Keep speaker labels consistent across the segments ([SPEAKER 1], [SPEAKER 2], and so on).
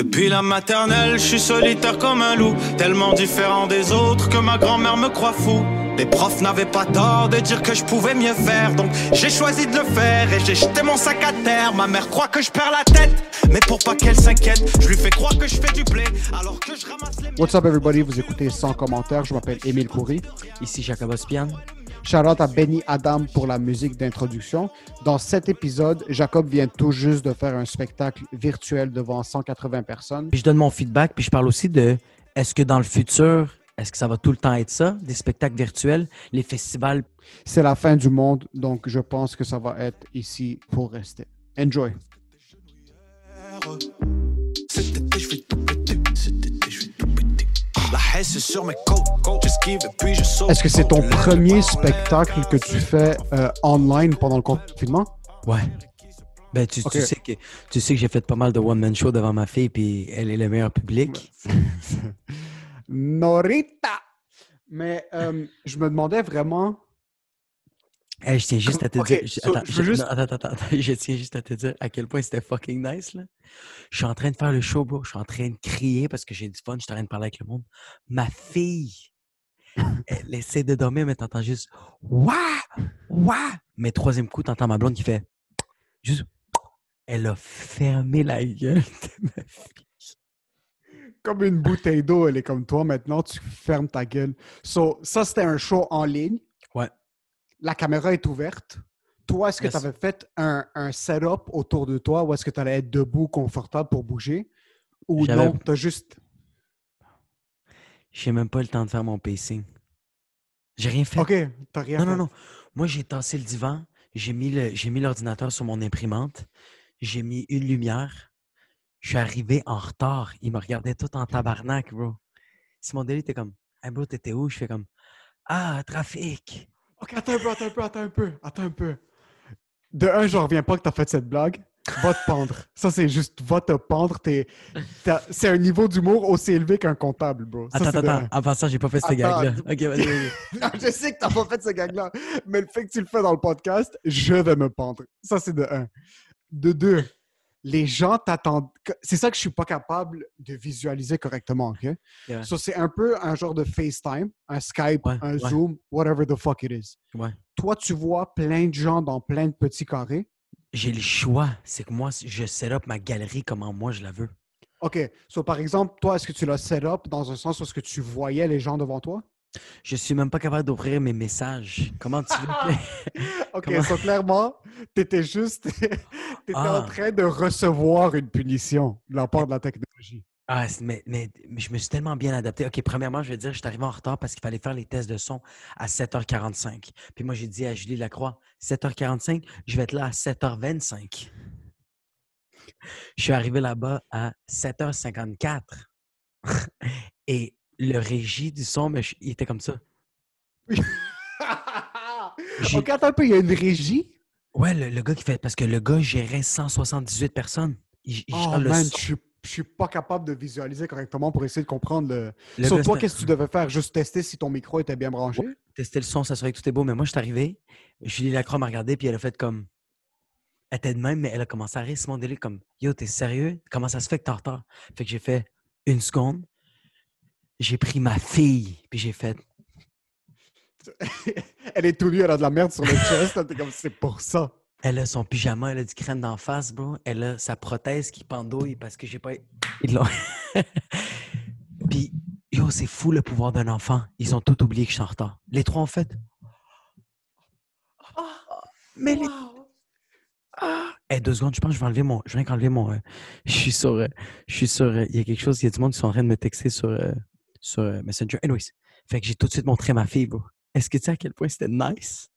[SPEAKER 1] Depuis la maternelle, je suis solitaire comme un loup, tellement différent des autres que ma grand-mère me croit fou. Les profs n'avaient pas tort de dire que je pouvais mieux faire, donc j'ai choisi de le faire et j'ai jeté mon sac à terre. Ma mère croit que je perds la tête, mais pour pas qu'elle s'inquiète, je lui fais croire que je fais du blé alors que je ramasse les.
[SPEAKER 2] What's up everybody, vous écoutez Sans commentaire, je m'appelle Émile Coury.
[SPEAKER 3] Ici Jacob Ospian.
[SPEAKER 2] Shout à Benny Adam pour la musique d'introduction. Dans cet épisode, Jacob vient tout juste de faire un spectacle virtuel devant 180 personnes.
[SPEAKER 3] Puis je donne mon feedback, puis je parle aussi de est-ce que dans le futur, est-ce que ça va tout le temps être ça, des spectacles virtuels, les festivals?
[SPEAKER 2] C'est la fin du monde, donc je pense que ça va être ici pour rester. Enjoy.
[SPEAKER 1] La haisse est sur mes côtes, côtes, j'esquive et puis je saute?
[SPEAKER 2] Est-ce que c'est ton premier spectacle que tu fais euh, online pendant le confinement?
[SPEAKER 3] Ouais. Ben, tu, sais que, tu sais que j'ai fait pas mal de one-man show devant ma fille, puis elle est le meilleur public.
[SPEAKER 2] Norita! Mais euh, je me demandais vraiment.
[SPEAKER 3] Hey, je tiens juste à te dire. je-
[SPEAKER 2] so,
[SPEAKER 3] attends,
[SPEAKER 2] je veux
[SPEAKER 3] je-
[SPEAKER 2] juste-
[SPEAKER 3] non, attends, je tiens juste à te dire à quel point c'était fucking nice, là. Je suis en train de faire le show, bro. Je suis en train de crier parce que j'ai du fun. Je suis en train de parler avec le monde. Ma fille, elle essaie de dormir, mais t'entends juste Ouah! Ouah! Mais troisième coup, t'entends ma blonde qui fait juste. Elle a fermé la gueule de ma fille.
[SPEAKER 2] Comme une bouteille d'eau, elle est comme toi maintenant, tu fermes ta gueule. So, ça, c'était un show en ligne. La caméra est ouverte. Toi, est-ce que
[SPEAKER 3] Yes.
[SPEAKER 2] tu avais fait un, un setup autour de toi ou est-ce que tu allais être debout, confortable pour bouger? Ou non, tu as juste.
[SPEAKER 3] J'ai même pas le temps de faire mon pacing. J'ai rien fait.
[SPEAKER 2] OK, t'as rien
[SPEAKER 3] Non,
[SPEAKER 2] fait.
[SPEAKER 3] non, non. Moi, j'ai tassé le divan, j'ai mis le- j'ai mis l'ordinateur sur mon imprimante, j'ai mis une lumière. Je suis arrivé en retard. Il me regardait tout en tabarnak, bro. Simon Deli était comme Hey bro, t'étais où? Je fais comme Ah, trafic!
[SPEAKER 2] OK, attends un peu, attends un peu, attends un peu, attends un peu. De un, je reviens pas que tu as fait cette blague. Va te pendre. Ça, c'est juste va te pendre. T'es- t'as- C'est un niveau d'humour aussi élevé qu'un comptable, bro. Ça,
[SPEAKER 3] Attends, attends,
[SPEAKER 2] un.
[SPEAKER 3] en passant, j'ai pas fait ce
[SPEAKER 2] Attends,
[SPEAKER 3] gag-là.
[SPEAKER 2] attends.
[SPEAKER 3] Ok, vas-y, vas-y.
[SPEAKER 2] Non, je sais que t'as pas fait ce gag-là, mais le fait que tu le fais dans le podcast, je vais me pendre. Ça, c'est de un. De deux, les gens t'attendent. C'est ça que je suis pas capable de visualiser correctement, OK?
[SPEAKER 3] Ouais.
[SPEAKER 2] So, c'est un peu un genre de FaceTime, un Skype,
[SPEAKER 3] Ouais,
[SPEAKER 2] un
[SPEAKER 3] ouais.
[SPEAKER 2] Zoom, whatever the fuck it is.
[SPEAKER 3] Ouais.
[SPEAKER 2] Toi, tu vois plein de gens dans plein de petits carrés?
[SPEAKER 3] J'ai le choix. C'est que moi, je set up ma galerie comment moi je la veux.
[SPEAKER 2] OK. So, par exemple, toi, est-ce que tu l'as set up dans un sens où est-ce que tu voyais les gens devant toi?
[SPEAKER 3] Je suis même pas capable d'ouvrir mes messages. Comment tu veux.
[SPEAKER 2] OK,
[SPEAKER 3] Comment-
[SPEAKER 2] so, clairement, t'étais juste... t'étais en
[SPEAKER 3] Ah.
[SPEAKER 2] train de recevoir une punition de la part de la technologie.
[SPEAKER 3] Ah, mais, mais, mais je me suis tellement bien adapté. OK, premièrement, je vais dire, je suis arrivé en retard parce qu'il fallait faire les tests de son à 7h45. Puis moi, j'ai dit à Julie Lacroix, 7h45, je vais être là à 7h25. Je suis arrivé là-bas à 7h54. Et le régie du son, mais je- il était comme ça.
[SPEAKER 2] OK, attends un peu, il y a une régie?
[SPEAKER 3] Ouais, le, le gars qui fait. Parce que le gars gérait 178 personnes. Il, il
[SPEAKER 2] Oh
[SPEAKER 3] le
[SPEAKER 2] man, je suis, je suis pas capable de visualiser correctement pour essayer de comprendre le...
[SPEAKER 3] Le
[SPEAKER 2] Sur toi, qu'est-ce que tu devais faire? Juste tester si ton micro était bien branché?
[SPEAKER 3] tester le son, s'assurer que tout est beau. Mais moi, je suis arrivé, Julie Lacroix m'a regardé, puis elle a fait comme. Elle était de même, mais elle a commencé à rire Simon Délé comme Yo, t'es sérieux? Comment ça se fait que t'es en retard? Fait que j'ai fait une seconde. J'ai pris ma fille, puis j'ai fait.
[SPEAKER 2] elle est tout nue, elle a de la merde sur le chest. T'es comme, c'est pour ça.
[SPEAKER 3] Elle a son pyjama, elle a du crème d'en face, bro. Elle a sa prothèse qui pendouille parce que j'ai pas. Ils l'ont. puis, yo, c'est fou le pouvoir d'un enfant. Ils ont tout oublié que je suis en retard. Les trois, en fait. Mais les Ah! Hey, deux secondes, je pense que je vais enlever mon. Je viens qu'enlever mon. euh, je suis sur. euh, je suis sur. euh, Il y a quelque chose, il y a du monde qui sont en train de me texter sur, sur euh, Messenger. Anyways. Fait que j'ai tout de suite montré ma fille, bro. Est-ce que tu sais à quel point c'était nice?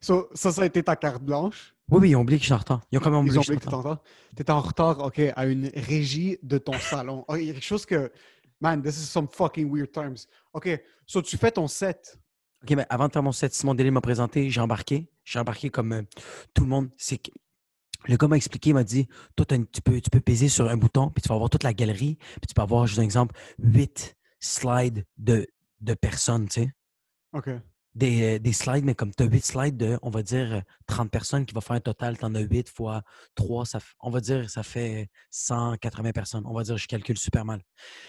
[SPEAKER 2] So, ça, ça a été ta carte blanche?
[SPEAKER 3] Oui, oui, ils ont oublié que je suis en retard. Ils ont quand même oublié
[SPEAKER 2] Ils ont
[SPEAKER 3] que je suis
[SPEAKER 2] oublié
[SPEAKER 3] en
[SPEAKER 2] que tu
[SPEAKER 3] retard.
[SPEAKER 2] étais en retard. Tu étais en retard, OK, à une régie de ton salon. Oh, Il y a quelque chose que... Man, this is some fucking weird times. OK, so tu fais ton set.
[SPEAKER 3] OK, mais avant de faire mon set, Simon Délé m'a présenté, j'ai embarqué. J'ai embarqué comme euh, tout le monde. C'est que le gars m'a expliqué, il m'a dit Toi, tu, peux, tu peux peser sur un bouton, puis tu vas avoir toute la galerie, puis tu peux avoir, juste un exemple, huit slides de, de personnes, tu sais.
[SPEAKER 2] OK.
[SPEAKER 3] des, euh, des slides, mais comme tu as 8 slides de, on va dire, euh, 30 personnes qui va faire un total, tu en as 8 fois 3, ça, on va dire, ça fait 180 personnes. On va dire, je calcule super mal.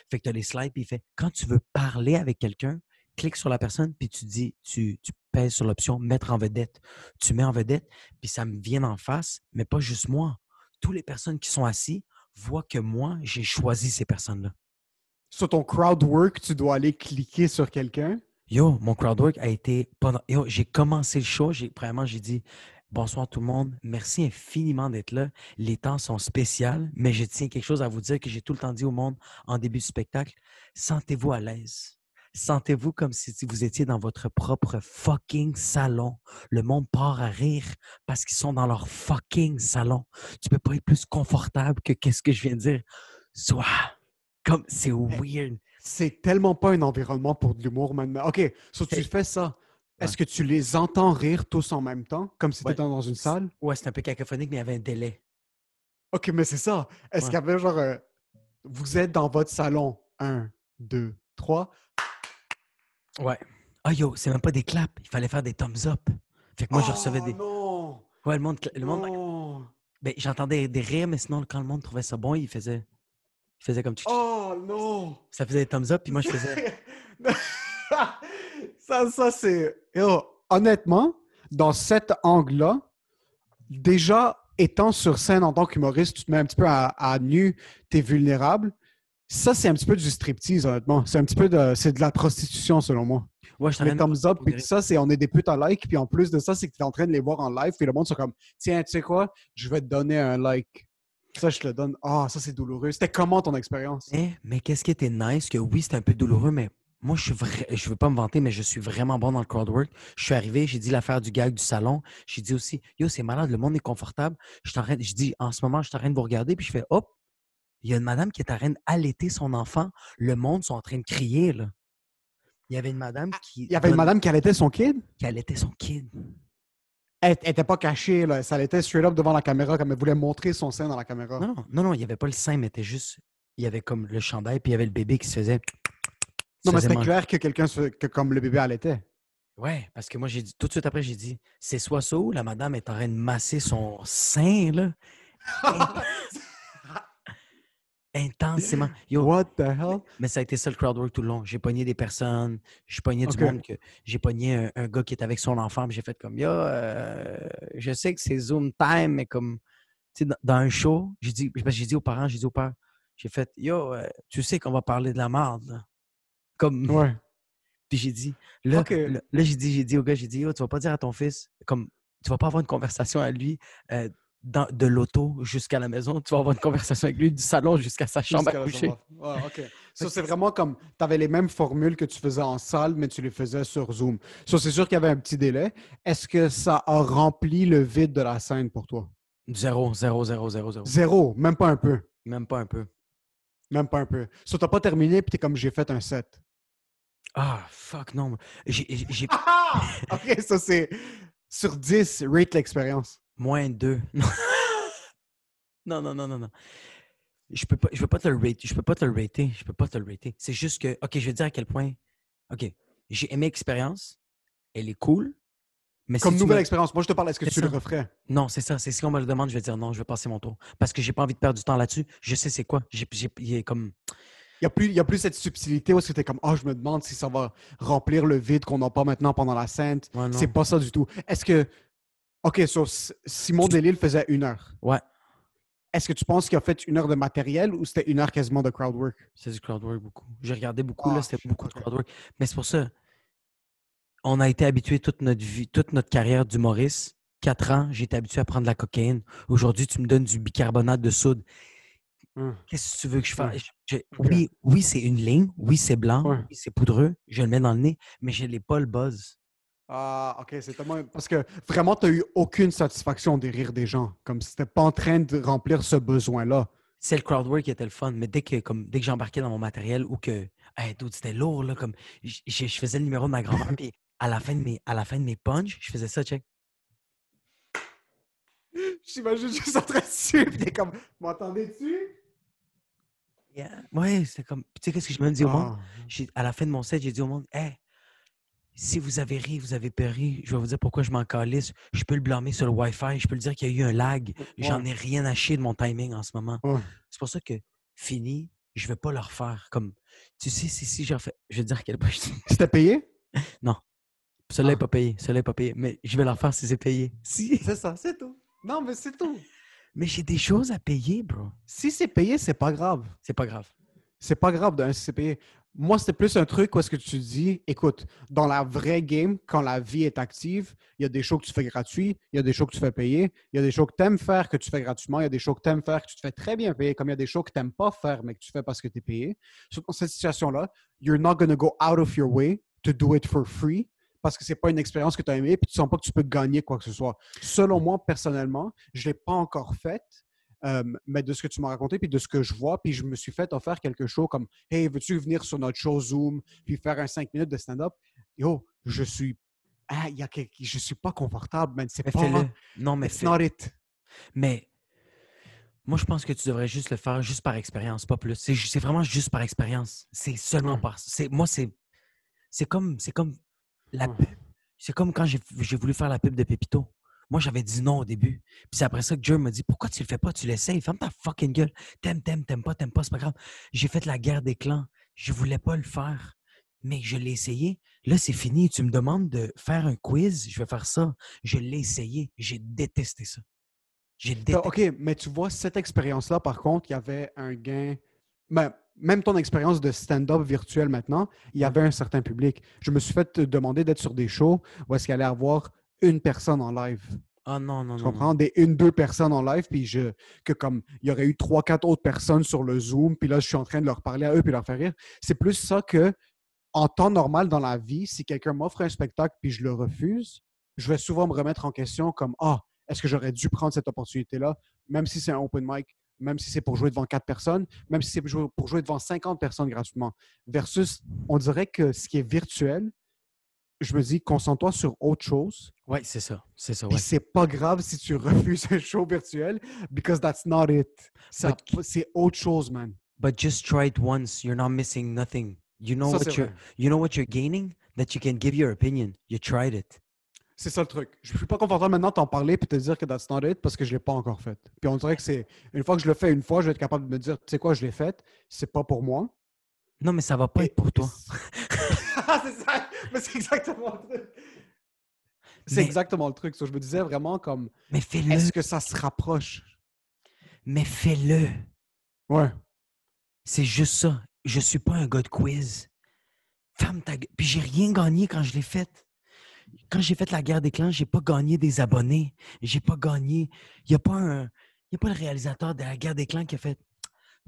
[SPEAKER 3] Fait que tu as les slides, puis il fait, quand tu veux parler avec quelqu'un, clique sur la personne, puis tu dis, tu, tu pèses sur l'option mettre en vedette. Tu mets en vedette, puis ça me vient en face, mais pas juste moi. Toutes les personnes qui sont assis voient que moi, j'ai choisi ces personnes-là.
[SPEAKER 2] Sur ton crowd work, tu dois aller cliquer sur quelqu'un?
[SPEAKER 3] Yo, mon crowdwork a été pendant. Yo, j'ai commencé le show. J'ai premièrement, j'ai dit bonsoir tout le monde. Merci infiniment d'être là. Les temps sont spéciaux, mais je tiens quelque chose à vous dire que j'ai tout le temps dit au monde en début du spectacle. Sentez-vous à l'aise. Sentez-vous comme si vous étiez dans votre propre fucking salon? Le monde part à rire parce qu'ils sont dans leur fucking salon. Tu peux pas être plus confortable que qu'est-ce que je viens de dire. Sois comme c'est weird.
[SPEAKER 2] C'est tellement pas un environnement pour de l'humour maintenant. OK, so tu
[SPEAKER 3] C'est-
[SPEAKER 2] fais ça. Est-ce que tu les entends rire tous en même temps, comme si tu
[SPEAKER 3] Ouais.
[SPEAKER 2] étais dans une salle?
[SPEAKER 3] Ouais, c'est un peu cacophonique, mais il y avait un délai.
[SPEAKER 2] OK, mais c'est ça. Est-ce
[SPEAKER 3] Ouais.
[SPEAKER 2] qu'il y avait genre... euh, vous êtes dans votre salon. Un, deux, trois.
[SPEAKER 3] Ouais. Ah yo, c'est même pas des claps, il fallait faire des thumbs up. Fait que moi, je recevais
[SPEAKER 2] Oh,
[SPEAKER 3] des.
[SPEAKER 2] non!
[SPEAKER 3] Ouais, le monde. Le monde
[SPEAKER 2] non.
[SPEAKER 3] ben, j'entendais des rires, mais sinon, quand le monde trouvait ça bon, il faisait. Il faisait comme. tchic.
[SPEAKER 2] Oh non!
[SPEAKER 3] Ça faisait des thumbs up, puis moi, je faisais.
[SPEAKER 2] ça, ça c'est. Honnêtement, dans cet angle-là, déjà étant sur scène en tant qu'humoriste, tu te mets un petit peu à, à nu, tu es vulnérable. Ça, c'est un petit peu du striptease, honnêtement. C'est un petit peu de, c'est de la prostitution, selon moi.
[SPEAKER 3] Ouais, je
[SPEAKER 2] Les thumbs up, puis tout ça, c'est on est des putes à like, puis en plus de ça, c'est que tu es en train de les voir en live, puis le monde sont comme, tiens, tu sais quoi, je vais te donner un like. Ça, je te le donne. Ah, ça, c'est douloureux. C'était comment ton expérience?
[SPEAKER 3] Mais, mais qu'est-ce qui était nice, que oui, c'était un peu douloureux, mais moi, je suis vrai, je veux pas me vanter, mais je suis vraiment bon dans le crowdwork. Je suis arrivé, j'ai dit l'affaire du gag du salon. J'ai dit aussi, yo, c'est malade, le monde est confortable. Je en je dis, en ce moment, je suis en train de vous regarder, puis je fais, hop, il y a une madame qui est en train d'allaiter son enfant. Le monde sont en train de crier, là. Il y avait une madame qui.
[SPEAKER 2] Il y avait une madame qui allaitait son kid?
[SPEAKER 3] qui allaitait son kid.
[SPEAKER 2] Elle n'était pas cachée, là. Ça l'était straight up devant la caméra, comme elle voulait montrer son sein dans la caméra.
[SPEAKER 3] Non, non, non, non, il n'y avait pas le sein, mais c'était juste. Il y avait comme le chandail, puis il y avait le bébé qui se faisait.
[SPEAKER 2] Non,
[SPEAKER 3] se
[SPEAKER 2] mais c'était clair que quelqu'un, se- que comme le bébé allaitait.
[SPEAKER 3] Ouais, parce que moi, j'ai dit, tout de suite après, j'ai dit, c'est soit ça ou la madame est en train de masser son sein, là. Intensément. Yo,
[SPEAKER 2] What the hell?
[SPEAKER 3] mais ça a été ça le crowdwork tout le long. J'ai pogné des personnes, j'ai pogné du monde que. J'ai pogné un, un gars qui était avec son enfant, j'ai fait comme, yo, euh, je sais que c'est Zoom time, mais comme, tu sais, dans, dans un show, j'ai dit, j'ai dit aux parents, j'ai dit aux pères, j'ai fait, yo, euh, tu sais qu'on va parler de la merde, là. Comme,
[SPEAKER 2] Ouais.
[SPEAKER 3] puis j'ai dit, là, là, j'ai dit, j'ai dit au gars, j'ai dit, yo, tu vas pas dire à ton fils, comme, tu vas pas avoir une conversation à lui euh, dans- de l'auto jusqu'à la maison, tu vas avoir une conversation avec lui du salon jusqu'à sa chambre
[SPEAKER 2] Jusqu'à
[SPEAKER 3] à coucher.
[SPEAKER 2] Ouais, OK. Ça, c'est vraiment comme, tu avais les mêmes formules que tu faisais en salle, mais tu les faisais sur Zoom. Ça, c'est sûr qu'il y avait un petit délai. Est-ce que ça a rempli le vide de la scène pour toi?
[SPEAKER 3] Zéro, zéro, zéro, zéro, zéro.
[SPEAKER 2] Zéro, même pas un peu.
[SPEAKER 3] Même pas un peu.
[SPEAKER 2] Même pas un peu. Ça, t'as pas terminé, puis t'es comme, j'ai fait un set.
[SPEAKER 3] Ah, fuck, non. J'ai j'ai- j'ai
[SPEAKER 2] OK, ça, c'est sur 10, rate l'expérience.
[SPEAKER 3] Moins deux. Non, non, non, non, non. Je peux pas, je peux pas te le rater. Je peux pas te le rater. Je peux pas te le rater. C'est juste que, OK, je vais te dire à quel point. OK, j'ai aimé l'expérience. Elle est cool. Mais
[SPEAKER 2] Comme nouvelle
[SPEAKER 3] me-
[SPEAKER 2] expérience. Moi, je te parle, est-ce que tu le referais?
[SPEAKER 3] Non, c'est ça. C'est si on me le demande, je vais dire non, je vais passer mon tour. Parce que j'ai pas envie de perdre du temps là-dessus. Je sais c'est quoi. J'ai, j'ai, comme.
[SPEAKER 2] Il n'y a, plus- il y a plus cette subtilité où t'es comme, ah, je me demande si ça va remplir le vide qu'on n'a pas maintenant pendant la scène.
[SPEAKER 3] Ouais.
[SPEAKER 2] C'est pas ça du tout. Est-ce que. OK, so, Simon Delille faisait une heure.
[SPEAKER 3] Ouais,
[SPEAKER 2] Est-ce que tu penses qu'il a fait une heure de matériel ou c'était une heure quasiment de crowd work?
[SPEAKER 3] c'est du crowdwork beaucoup. J'ai regardé beaucoup,
[SPEAKER 2] Ah,
[SPEAKER 3] là, c'était
[SPEAKER 2] shit,
[SPEAKER 3] beaucoup de
[SPEAKER 2] ok.
[SPEAKER 3] crowdwork. Mais c'est pour ça. On a été habitué toute notre vie, toute notre carrière d'humoriste. Quatre ans, j'ai été habitué à prendre de la cocaïne. Aujourd'hui, tu me donnes du bicarbonate de soude.
[SPEAKER 2] Hum.
[SPEAKER 3] Qu'est-ce que tu veux que je fasse? Je- oui, oui, c'est une ligne. Oui, c'est blanc. Oui, c'est poudreux. Je le mets dans le nez, mais je n'ai pas le buzz.
[SPEAKER 2] Ah, OK, c'est tellement. Parce que vraiment, tu n'as eu aucune satisfaction des rires des gens. Comme si t'étais pas en train de remplir ce besoin-là.
[SPEAKER 3] C'est le crowdwork qui était le fun, mais dès que, comme, dès que j'embarquais dans mon matériel ou que hey, dude, c'était lourd, là, comme je faisais le numéro de ma grand-mère, puis à la fin de mes, à la fin de mes punches, je faisais ça, check.
[SPEAKER 2] J'imagine juste en train de suivre. T'es comme, m'entendais-tu?
[SPEAKER 3] Yeah. Ouais, c'était comme. Tu sais, qu'est-ce que je me dis au monde?
[SPEAKER 2] Ah.
[SPEAKER 3] J'ai- À la fin de mon set, j'ai dit au monde, hey, si vous avez ri, vous avez péri, je vais vous dire pourquoi je m'en calisse. Je peux le blâmer sur le Wi-Fi, je peux le dire qu'il y a eu un lag. J'en
[SPEAKER 2] Ouais.
[SPEAKER 3] ai rien à chier de mon timing en ce moment.
[SPEAKER 2] Ouais.
[SPEAKER 3] C'est pour ça que fini, je vais pas le refaire. Comme, tu sais, si, si je refais, je vais te dire à quel point je
[SPEAKER 2] C'était payé?
[SPEAKER 3] Celui-là
[SPEAKER 2] Ah.
[SPEAKER 3] n'est pas payé, celui-là n'est pas payé, mais je vais le refaire si c'est payé. Si.
[SPEAKER 2] C'est ça, c'est tout. Non, mais c'est tout.
[SPEAKER 3] Mais j'ai des choses à payer, bro.
[SPEAKER 2] Si c'est payé, c'est pas grave.
[SPEAKER 3] C'est pas grave.
[SPEAKER 2] C'est pas grave d'un si c'est payé. Moi, c'était plus un truc où est-ce que tu dis, écoute, dans la vraie game, quand la vie est active, il y a des shows que tu fais gratuits, il y a des shows que tu fais payer, il y a des shows que tu aimes faire que tu fais gratuitement, il y a des shows que tu aimes faire que tu te fais très bien payer, comme il y a des shows que tu n'aimes pas faire mais que tu fais parce que tu es payé. Dans cette situation-là, you're not going to go out of your way to do it for free parce que c'est pas une expérience que tu as aimée puis tu sens pas que tu peux gagner quoi que ce soit. Selon moi, personnellement, je l'ai pas encore faite. Euh, mais de ce que tu m'as raconté, puis de ce que je vois, puis je me suis fait offrir quelque chose comme Hey, veux-tu venir sur notre show Zoom, puis faire un 5 minutes de stand-up? Yo, je suis. Ah, il y a quelque... Je suis pas confortable, man. C'est
[SPEAKER 3] Mais
[SPEAKER 2] pas.
[SPEAKER 3] fais-le. Non, mais
[SPEAKER 2] It's not it.
[SPEAKER 3] Mais moi, je pense que tu devrais juste le faire juste par expérience, pas plus. C'est vraiment juste par expérience. C'est seulement par. c'est- Moi, c'est. C'est comme. C'est comme la pub. C'est comme quand j'ai j'ai voulu faire la pub de Pépito. Moi, j'avais dit non au début. Puis c'est après ça que Joe m'a dit Pourquoi tu le fais pas? Tu l'essayes. Ferme ta fucking gueule. T'aimes, t'aimes, t'aimes pas, t'aimes pas, c'est pas grave. J'ai fait la guerre des clans. Je voulais pas le faire. Mais je l'ai essayé. Là, c'est fini. Tu me demandes de faire un quiz. Je vais faire ça. Je l'ai essayé. J'ai détesté ça. J'ai détesté.
[SPEAKER 2] OK, mais tu vois, cette expérience-là, par contre, il y avait un gain. Ben, même ton expérience de stand-up virtuel maintenant, il y avait un certain public. Je me suis fait demander d'être sur des shows où est-ce qu'il allait avoir une personne en live.
[SPEAKER 3] Ah non, non,
[SPEAKER 2] Tu
[SPEAKER 3] non. non.
[SPEAKER 2] comprends? Des une, deux personnes en live, puis je, que comme il y aurait eu trois, quatre autres personnes sur le Zoom, puis là, je suis en train de leur parler à eux, puis leur faire rire. C'est plus ça que, en temps normal dans la vie, si quelqu'un m'offre un spectacle, puis je le refuse, je vais souvent me remettre en question comme Ah, est-ce que j'aurais dû prendre cette opportunité-là, même si c'est un open mic, même si c'est pour jouer devant quatre personnes, même si c'est pour jouer- pour jouer devant 50 personnes gratuitement. Versus, on dirait que ce qui est virtuel, je me dis, concentre-toi sur autre chose.
[SPEAKER 3] Oui, c'est ça. C'est ça, ouais.
[SPEAKER 2] c'est pas grave si tu refuses un show virtuel, because that's not it. C'est autre chose, man.
[SPEAKER 3] But just try it once. You're not missing nothing. You know
[SPEAKER 2] Ça,
[SPEAKER 3] what you're
[SPEAKER 2] vrai.
[SPEAKER 3] you know what you're gaining? That you can give your opinion. You tried it.
[SPEAKER 2] C'est ça le truc. Je suis pas confortable maintenant de t'en parler puis te dire que that's not it parce que je l'ai pas encore fait. Puis on dirait que c'est une fois que je le fais une fois, je vais être capable de me dire, tu sais quoi, je l'ai fait, c'est pas pour moi.
[SPEAKER 3] Non, mais ça va pas
[SPEAKER 2] Et-
[SPEAKER 3] être pour toi.
[SPEAKER 2] c'est ça. Mais c'est exactement le truc. C'est
[SPEAKER 3] Mais-
[SPEAKER 2] exactement le truc. Je me disais vraiment comme,
[SPEAKER 3] Mais fais-le.
[SPEAKER 2] est-ce que ça se rapproche?
[SPEAKER 3] Mais fais-le.
[SPEAKER 2] Ouais.
[SPEAKER 3] C'est juste ça. Je suis pas un gars de quiz. Ferme ta gueule. Puis j'ai rien gagné quand je l'ai fait. Quand j'ai fait la guerre des clans, j'ai pas gagné des abonnés. J'ai pas gagné. Il n'y a pas un. Y a pas le réalisateur de la guerre des clans qui a fait.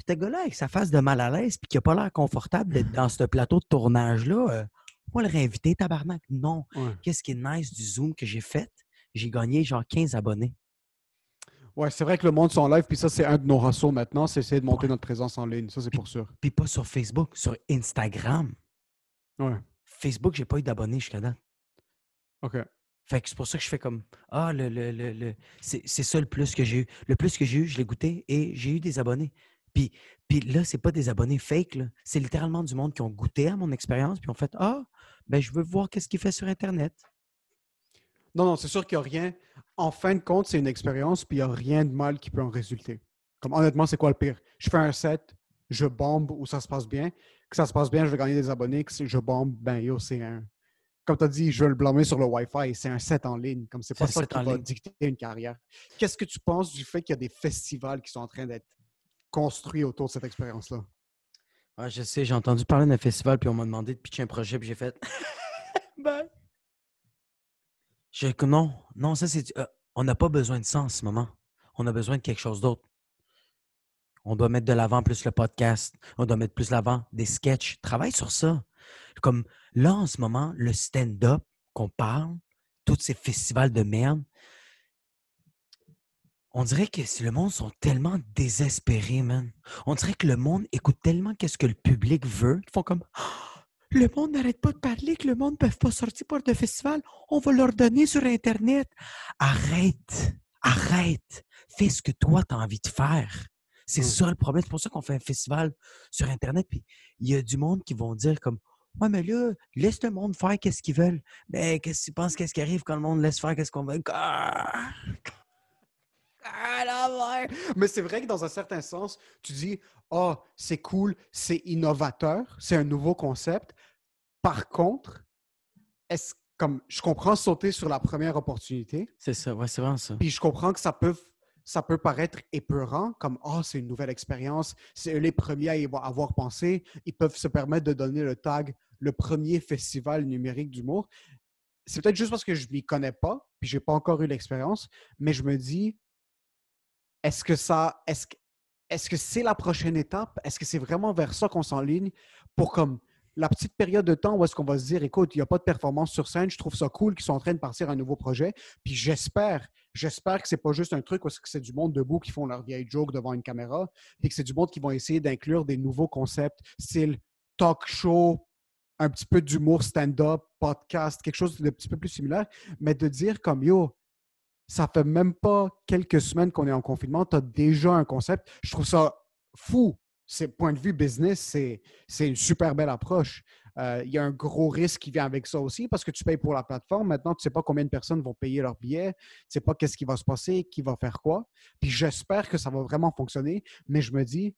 [SPEAKER 3] Ce gars-là, avec sa face de mal à l'aise, puis qui a pas l'air confortable d'être dans ce plateau de tournage-là, euh, on va le réinviter, tabarnak. Non.
[SPEAKER 2] Ouais.
[SPEAKER 3] Qu'est-ce qui est nice du Zoom que j'ai fait? J'ai gagné genre 15 abonnés.
[SPEAKER 2] Ouais, c'est vrai que le monde sont en live, puis ça, c'est un de nos rassos maintenant, c'est essayer de monter
[SPEAKER 3] Ouais.
[SPEAKER 2] notre présence en ligne. Ça, c'est pour sûr.
[SPEAKER 3] Puis pas sur Facebook, sur Instagram.
[SPEAKER 2] Ouais.
[SPEAKER 3] Facebook, j'ai pas eu d'abonnés jusqu'à date.
[SPEAKER 2] OK.
[SPEAKER 3] Fait que c'est pour ça que je fais comme Ah, le, le, le, le- c'est ça le plus que j'ai eu. Le plus que j'ai eu, je l'ai goûté et j'ai eu des abonnés. Puis, puis là, c'est pas des abonnés fake. C'est littéralement du monde qui ont goûté à mon expérience puis ont fait Ah, ben je veux voir qu'est-ce qu'il fait sur Internet.
[SPEAKER 2] Non, non, c'est sûr qu'il n'y a rien. En fin de compte, c'est une expérience, puis il n'y a rien de mal qui peut en résulter. Comme honnêtement, c'est quoi le pire? Je fais un set, je bombe ou ça se passe bien. Que ça se passe bien, je vais gagner des abonnés. Que si je bombe, ben yo, c'est un. Comme tu as dit, je vais le blâmer sur le Wi-Fi. C'est un set en ligne. Comme c'est pas ça qui va
[SPEAKER 3] ligne.
[SPEAKER 2] dicter une carrière. Qu'est-ce que tu penses du fait qu'il y a des festivals qui sont en train d'être construits autour de cette expérience-là?
[SPEAKER 3] Je sais, j'ai entendu parler d'un festival puis on m'a demandé de pitcher un projet puis j'ai fait Ben. Je, que non, non, ça c'est. euh, on n'a pas besoin de ça en ce moment. On a besoin de quelque chose d'autre. On doit mettre de l'avant plus le podcast. On doit mettre plus l'avant des sketchs. Travaille sur ça. Comme là, en ce moment, le stand-up qu'on parle, tous ces festivals de merde, on dirait que si le monde sont tellement désespérés, man. On dirait que le monde écoute tellement qu'est-ce que le public veut. Ils font comme Ah, le monde n'arrête pas de parler que le monde ne peut pas sortir pour de festival. On va leur donner sur Internet. Arrête. Arrête. Fais ce que toi, tu as envie de faire. C'est
[SPEAKER 2] Mm.
[SPEAKER 3] ça le problème. C'est pour ça qu'on fait un festival sur Internet. Puis il y a du monde qui vont dire comme Ouais, mais là, laisse le monde faire qu'est-ce qu'ils veulent. Mais qu'est-ce que tu penses, qu'est-ce qui arrive quand le monde laisse faire qu'est-ce qu'on veut? Ah!
[SPEAKER 2] Ah, la merde! Mais c'est vrai que dans un certain sens, tu dis Ah, c'est cool, c'est innovateur, c'est un nouveau concept. Par contre, est-ce comme je comprends sauter sur la première opportunité,
[SPEAKER 3] C'est ça, ouais, c'est vraiment ça.
[SPEAKER 2] puis je comprends que ça peut ça peut paraître épeurant, comme Ah, c'est une nouvelle expérience, c'est eux les premiers à y avoir- avoir pensé, ils peuvent se permettre de donner le tag le premier festival numérique d'humour. C'est peut-être juste parce que je m'y connais pas, puis j'ai pas encore eu l'expérience, mais je me dis est-ce que ça est-ce que c'est la prochaine étape? Est-ce que c'est vraiment vers ça qu'on s'enligne pour comme la petite période de temps où est-ce qu'on va se dire, écoute, il n'y a pas de performance sur scène, je trouve ça cool qu'ils sont en train de partir un nouveau projet. Puis j'espère, j'espère que c'est pas juste un truc où est-ce que c'est du monde debout qui font leur vieille joke devant une caméra, puis que c'est du monde qui vont essayer d'inclure des nouveaux concepts, style talk show, un petit peu d'humour stand-up, podcast, quelque chose de petit peu plus similaire, mais de dire comme yo, ça fait même pas quelques semaines qu'on est en confinement, tu as déjà un concept. Je trouve ça fou. C'est point de vue business, c'est c'est une super belle approche. Euh, Il y a un gros risque qui vient avec ça aussi parce que tu payes pour la plateforme. Maintenant, tu sais pas combien de personnes vont payer leur billet, tu sais pas qu'est-ce qui va se passer, qui va faire quoi. Puis j'espère que ça va vraiment fonctionner, mais je me dis,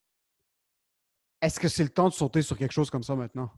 [SPEAKER 2] est-ce que c'est le temps de sauter sur quelque chose comme ça maintenant?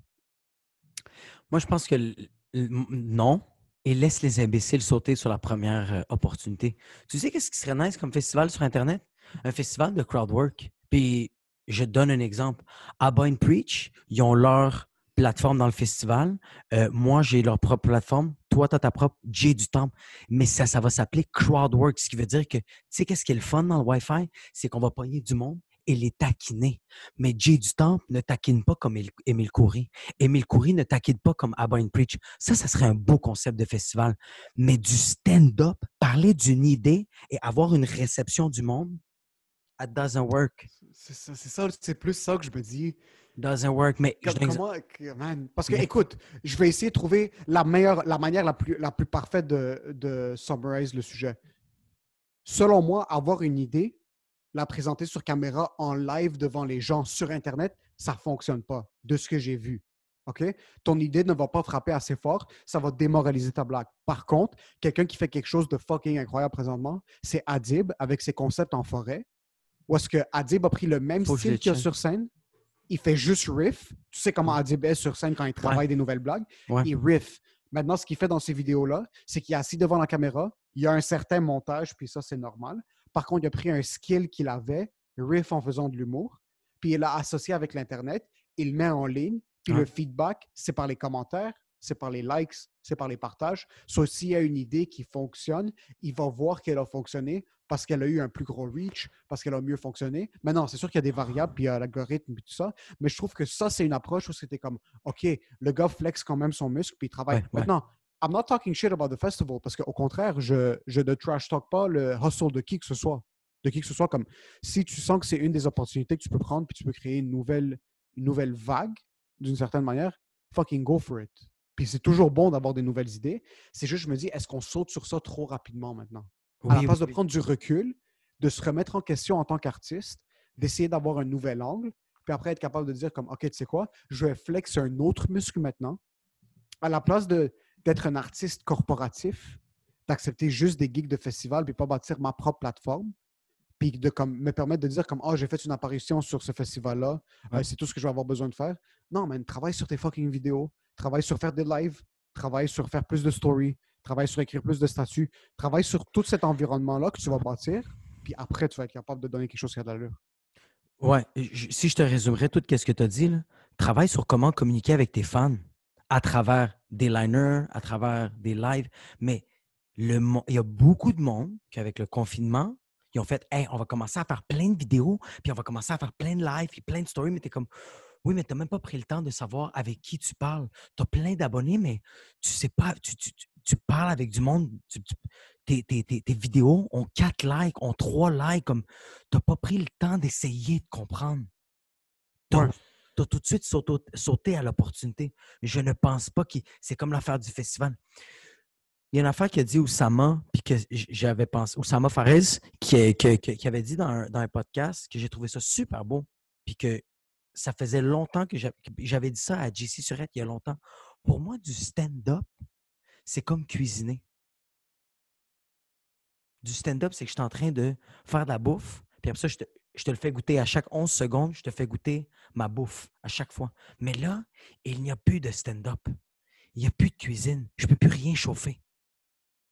[SPEAKER 3] Moi, je pense que non. Et laisse les imbéciles sauter sur la première euh, opportunité. Tu sais qu'est-ce qui serait nice comme festival sur Internet? Un festival de crowdwork. Puis, je donne un exemple. Abba and Preach, ils ont leur plateforme dans le festival. Euh, moi, j'ai leur propre plateforme. Toi, tu as ta propre. J'ai du temps. Mais ça, ça va s'appeler crowdwork, ce qui veut dire que, tu sais, qu'est-ce qui est le fun dans le Wi-Fi? C'est qu'on va pogner du monde et les taquiner. Mais Jay du Temple ne taquine pas comme Émile- Émile Coury. Émile Coury ne taquine pas comme Abba and Preach. Ça, ça serait un beau concept de festival. Mais du stand-up, parler d'une idée et avoir une réception du monde, it doesn't work.
[SPEAKER 2] C'est ça, c'est ça, c'est plus ça que je me dis.
[SPEAKER 3] Doesn't work. Mais
[SPEAKER 2] Comme- comment, man, parce que,
[SPEAKER 3] Mais-
[SPEAKER 2] écoute, je vais essayer de trouver la meilleure, la manière la plus, la plus parfaite de, de summarize le sujet. Selon moi, avoir une idée, la présenter sur caméra en live devant les gens sur Internet, ça ne fonctionne pas, de ce que j'ai vu. OK? Ton idée ne va pas frapper assez fort, ça va démoraliser ta blague. Par contre, quelqu'un qui fait quelque chose de fucking incroyable présentement, c'est Adib avec ses concepts en forêt. Où est-ce que Adib a pris le même
[SPEAKER 3] Faut
[SPEAKER 2] style qu'il y a sur scène, il fait juste riff. Tu sais comment Adib est sur scène quand il travaille des nouvelles blagues?
[SPEAKER 3] Ouais.
[SPEAKER 2] Il riff. Maintenant, ce qu'il fait dans ces vidéos-là, c'est qu'il est assis devant la caméra, il y a un certain montage, puis ça, c'est normal. Par contre, il a pris un skill qu'il avait, riff en faisant de l'humour, puis il l'a associé avec l'Internet, il le met en ligne, puis
[SPEAKER 3] Ouais.
[SPEAKER 2] le feedback, c'est par les commentaires, c'est par les likes, c'est par les partages. Soit s'il y a une idée qui fonctionne, il va voir qu'elle a fonctionné parce qu'elle a eu un plus gros reach, parce qu'elle a mieux fonctionné. Maintenant, c'est sûr qu'il y a des variables, puis il y a l'algorithme, puis tout ça, mais je trouve que ça, c'est une approche où c'était comme, OK, le gars flex quand même son muscle, puis il travaille.
[SPEAKER 3] Ouais, ouais.
[SPEAKER 2] Maintenant, I'm not talking shit about the festival, parce qu'au contraire, je, je ne trash talk pas le hustle de qui que ce soit. De qui que ce soit, comme si tu sens que c'est une des opportunités que tu peux prendre, puis tu peux créer une nouvelle, une nouvelle vague, d'une certaine manière, fucking go for it. Puis c'est toujours bon d'avoir des nouvelles idées. C'est juste, je me dis, est-ce qu'on saute sur ça trop rapidement maintenant? à la
[SPEAKER 3] Oui,
[SPEAKER 2] place de
[SPEAKER 3] oui.
[SPEAKER 2] prendre du recul, de se remettre en question en tant qu'artiste, d'essayer d'avoir un nouvel angle, puis après être capable de dire comme, OK, tu sais quoi, je vais flex un autre muscle maintenant. À la place de- d'être un artiste corporatif, d'accepter juste des gigs de festival, puis pas bâtir ma propre plateforme, puis de comme, me permettre de dire comme, oh, j'ai fait une apparition sur ce festival-là, euh, c'est tout ce que je vais avoir besoin de faire. Non, man, travaille sur tes fucking vidéos, travaille sur faire des lives, travaille sur faire plus de stories, travaille sur écrire plus de statuts, travaille sur tout cet environnement-là que tu vas bâtir, puis après, tu vas être capable de donner quelque chose qui a de l'allure.
[SPEAKER 3] Ouais, je- si je te résumerais tout ce que tu as dit, là, travaille sur comment communiquer avec tes fans à travers des liners, à travers des lives. Mais il y a beaucoup de monde qui, avec le confinement, ils ont fait Hey, on va commencer à faire plein de vidéos, puis on va commencer à faire plein de lives, puis plein de stories. Mais tu es comme Oui, mais tu n'as même pas pris le temps de savoir avec qui tu parles. Tu as plein d'abonnés, mais tu sais pas, tu, parles avec du monde. tes, tes- tes- tes vidéos ont quatre likes, ont trois likes, comme tu n'as pas pris le temps d'essayer de comprendre. Tu tout de suite sauté, à l'opportunité. Je ne pense pas que c'est comme l'affaire du festival. Il y a une affaire qui a dit Oussama, puis que j'avais pensé, Oussama Fares, qui, qui avait dit dans un, podcast que j'ai trouvé ça super beau, puis que ça faisait longtemps que j'avais dit ça à JC Surette il y a longtemps. Pour moi, du stand-up, c'est comme cuisiner. Du stand-up, c'est que je suis en train de faire de la bouffe, puis après ça, je te, je te le fais goûter à chaque 11 secondes, je te fais goûter ma bouffe à chaque fois. Mais là, il n'y a plus de stand-up. Il n'y a plus de cuisine. Je ne peux plus rien chauffer.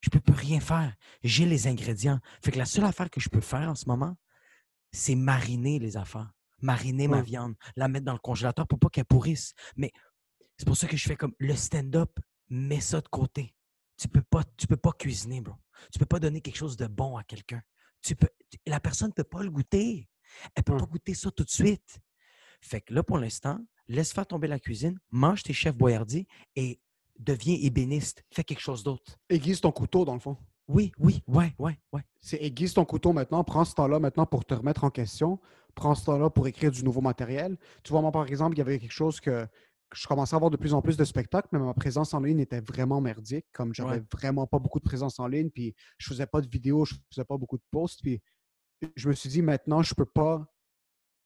[SPEAKER 3] Je ne peux plus rien faire. J'ai les ingrédients. Fait que la seule affaire que je peux faire en ce moment, c'est mariner les affaires. Mariner ma viande, la mettre dans le congélateur pour pas qu'elle pourrisse. Mais c'est pour ça que je fais comme le stand-up, mets ça de côté. Tu peux pas, tu peux pas cuisiner, bro. Tu peux pas donner quelque chose de bon à quelqu'un. Tu peux, tu- la personne ne peut pas le goûter. Elle peut
[SPEAKER 2] Ouais.
[SPEAKER 3] pas goûter ça tout de suite. Fait que là, pour l'instant, laisse faire tomber la cuisine, mange tes chefs boyardies et deviens ébéniste. Fais quelque chose d'autre.
[SPEAKER 2] Aiguise ton couteau, dans le fond.
[SPEAKER 3] Oui, oui, ouais, ouais, ouais.
[SPEAKER 2] C'est aiguise ton couteau maintenant, prends ce temps-là maintenant pour te remettre en question, prends ce temps-là pour écrire du nouveau matériel. Tu vois, moi, par exemple, il y avait quelque chose que je commençais à avoir de plus en plus de spectacles, mais ma présence en ligne était vraiment merdique, comme j'avais
[SPEAKER 3] Ouais.
[SPEAKER 2] vraiment pas beaucoup de présence en ligne, puis je faisais pas de vidéos, je faisais pas beaucoup de posts, puis je me suis dit, maintenant, je peux pas,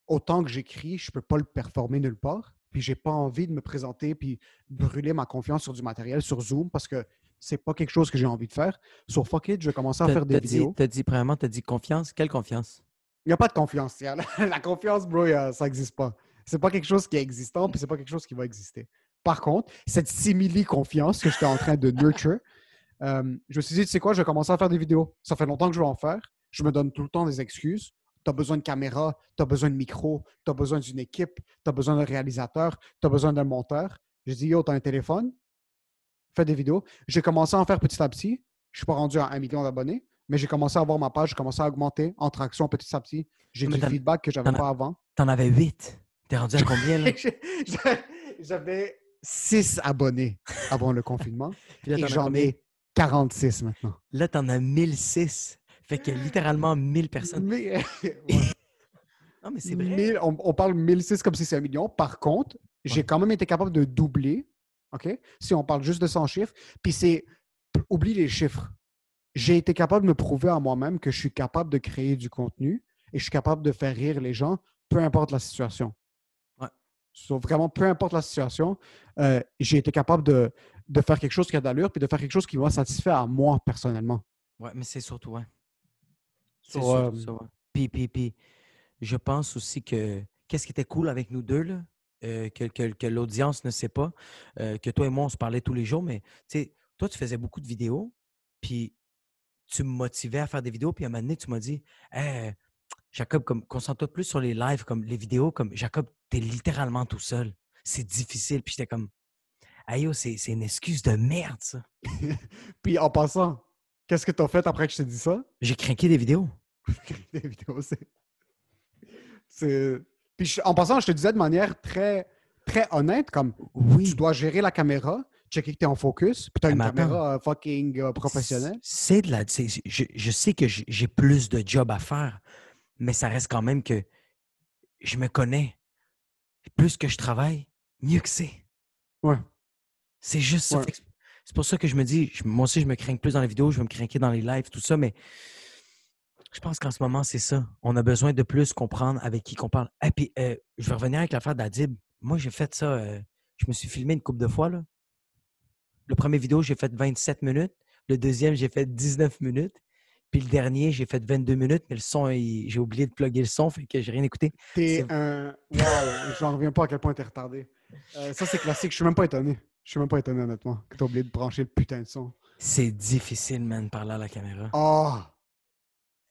[SPEAKER 2] autant que j'écris, je peux pas le performer nulle part, puis j'ai pas envie de me présenter puis brûler ma confiance sur du matériel sur Zoom, parce que c'est pas quelque chose que j'ai envie de faire. Sur Fuck It, je vais commencer à faire des vidéos.
[SPEAKER 3] t'as dit, premièrement, t'as dit confiance. Quelle confiance?
[SPEAKER 2] Il n'y a pas de confiance. La, la confiance, bro, a- ça n'existe pas. C'est pas quelque chose qui est existant, puis c'est pas quelque chose qui va exister. Par contre, cette simili-confiance que j'étais en train de nurture, euh, je me suis dit, tu sais quoi, je vais commencer à faire des vidéos. Ça fait longtemps que je veux en faire. Je me donne tout le temps des excuses. Tu as besoin de caméra, tu as besoin de micro, tu as besoin d'une équipe, tu as besoin d'un réalisateur, tu as besoin d'un monteur. J'ai dit, yo, tu as un téléphone, fais des vidéos. J'ai commencé à en faire petit à petit. Je suis pas rendu à un million d'abonnés, mais j'ai commencé à avoir ma page, j'ai commencé à augmenter en traction petit à petit. J'ai du feedback que j'avais pas avant.
[SPEAKER 3] T'en avais huit. T'es rendu à combien, là?
[SPEAKER 2] J'avais 6 abonnés avant le confinement
[SPEAKER 3] Puis
[SPEAKER 2] et j'en ai 46 maintenant.
[SPEAKER 3] Là, t'en as 1006. Fait que littéralement 1000 personnes.
[SPEAKER 2] Mais, ouais,
[SPEAKER 3] Non, mais c'est vrai.
[SPEAKER 2] 1000 on, on parle 1006 comme si c'est un million. Par contre, j'ai quand même été capable de doubler, OK? Si on parle juste de 100 chiffres. Puis c'est, oublie les chiffres. J'ai été capable de me prouver à moi-même que je suis capable de créer du contenu et je suis capable de faire rire les gens, peu importe la situation. So, vraiment, peu importe la situation, euh, j'ai été capable de, de faire quelque chose qui a d'allure puis de faire quelque chose qui m'a satisfait à moi personnellement.
[SPEAKER 3] Ouais, mais c'est surtout, ouais. C'est
[SPEAKER 2] So,
[SPEAKER 3] surtout
[SPEAKER 2] euh,
[SPEAKER 3] ça, ouais. Puis, puis, puis, je pense aussi que qu'est-ce qui était cool avec nous deux, là, euh, que, que- que l'audience ne sait pas, euh, que toi et moi, on se parlait tous les jours, mais tu sais, toi, tu faisais beaucoup de vidéos, puis tu me motivais à faire des vidéos, puis à un moment donné, tu m'as dit, Hey, Jacob, comme, concentre-toi plus sur les lives, comme les vidéos, comme Jacob, t'es littéralement tout seul. C'est difficile. Puis j'étais comme, Aïe, yo, c'est c'est une excuse de merde, ça.
[SPEAKER 2] Puis en passant, qu'est-ce que tu as fait après que je t'ai dit ça?
[SPEAKER 3] J'ai craqué des vidéos.
[SPEAKER 2] des vidéos, c'est. Puis je- en passant, je te disais de manière très, très honnête, comme tu
[SPEAKER 3] Oui.
[SPEAKER 2] dois gérer la caméra, checker que tu es en focus, puis tu as
[SPEAKER 3] Eh,
[SPEAKER 2] une
[SPEAKER 3] attends.
[SPEAKER 2] caméra euh, fucking euh, professionnelle.
[SPEAKER 3] C'est de la. Je, je sais que j'ai j'ai plus de job à faire, mais ça reste quand même que je me connais. Plus que je travaille, mieux que c'est.
[SPEAKER 2] Ouais.
[SPEAKER 3] C'est juste ça.
[SPEAKER 2] Ouais.
[SPEAKER 3] C'est pour ça que je me dis, je- moi aussi, je me crains plus dans les vidéos, je vais me craquer dans les lives, tout ça, mais je pense qu'en ce moment, c'est ça. On a besoin de plus comprendre avec qui qu'on parle. Et puis, euh, je vais revenir avec l'affaire d'Adib. Moi, j'ai fait ça, euh, je me suis filmé une couple de fois. Là. Le premier vidéo, j'ai fait 27 minutes. Le deuxième, j'ai fait 19 minutes. Puis le dernier, j'ai fait 22 minutes, mais le son, il- j'ai oublié de plugger le son, fait que j'ai rien écouté.
[SPEAKER 2] T'es un. Wow, j'en reviens pas à quel point t'es retardé. Euh, ça, c'est classique. Je suis même pas étonné. Je suis même pas étonné, honnêtement, que t'as oublié de brancher le putain de son.
[SPEAKER 3] C'est difficile, man, de parler à la caméra.
[SPEAKER 2] Oh!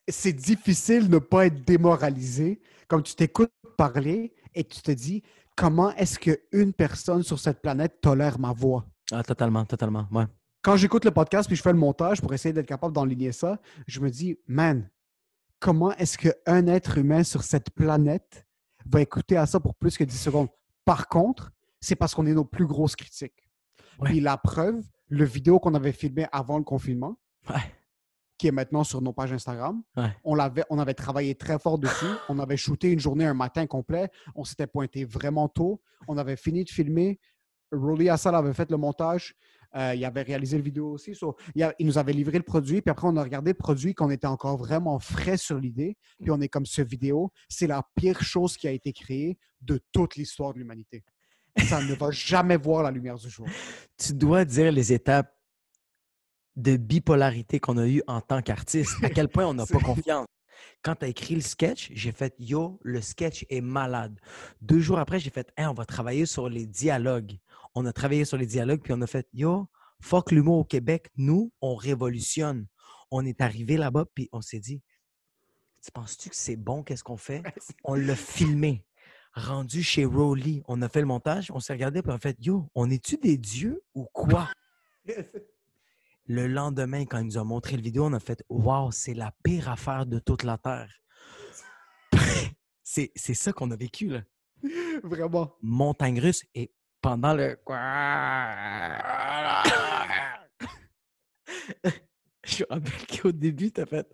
[SPEAKER 2] C'est difficile de ne pas être démoralisé. Comme tu t'écoutes parler et tu te dis comment est-ce qu'une personne sur cette planète tolère ma voix?
[SPEAKER 3] Ah, totalement, totalement. Ouais.
[SPEAKER 2] Quand j'écoute le podcast puis je fais le montage pour essayer d'être capable d'enligner ça, je me dis, man, comment est-ce qu'un être humain sur cette planète va écouter à ça pour plus que 10 secondes? Par contre, c'est parce qu'on est nos plus grosses critiques.
[SPEAKER 3] Ouais.
[SPEAKER 2] Puis la preuve, le vidéo qu'on avait filmé avant le confinement,
[SPEAKER 3] Ouais.
[SPEAKER 2] qui est maintenant sur nos pages Instagram.
[SPEAKER 3] Ouais.
[SPEAKER 2] On, l'avait, on avait travaillé très fort dessus. On avait shooté une journée, un matin complet. On s'était pointé vraiment tôt. On avait fini de filmer. Rolly Assal avait fait le montage. Euh, il avait réalisé le vidéo aussi. so, il, a- il nous avait livré le produit, puis après, on a regardé le produit, qu'on était encore vraiment frais sur l'idée. Puis on est comme, ce vidéo, c'est la pire chose qui a été créée de toute l'histoire de l'humanité. Ça ne va jamais voir la lumière du jour.
[SPEAKER 3] Tu dois dire les étapes de bipolarité qu'on a eues en tant qu'artiste. À quel point on n'a pas confiance. Quand tu as écrit le sketch, j'ai fait Yo, le sketch est malade. Deux jours après, j'ai fait Hey, on va travailler sur les dialogues. On a travaillé sur les dialogues, puis on a fait Yo, fuck l'humour au Québec. Nous, on révolutionne. On est arrivé là-bas, puis on s'est dit Tu penses-tu que c'est bon, qu'est-ce qu'on fait On l'a filmé. Rendu chez Rowley, on a fait le montage, on s'est regardé, puis on a fait Yo, on est-tu des dieux ou quoi Le lendemain, quand ils nous ont montré le vidéo, on a fait Waouh, c'est la pire affaire de toute la Terre. c'est c'est ça qu'on a vécu, là.
[SPEAKER 2] Vraiment.
[SPEAKER 3] Montagne russe et pendant le. Je me rappelle qu'au début, t'as fait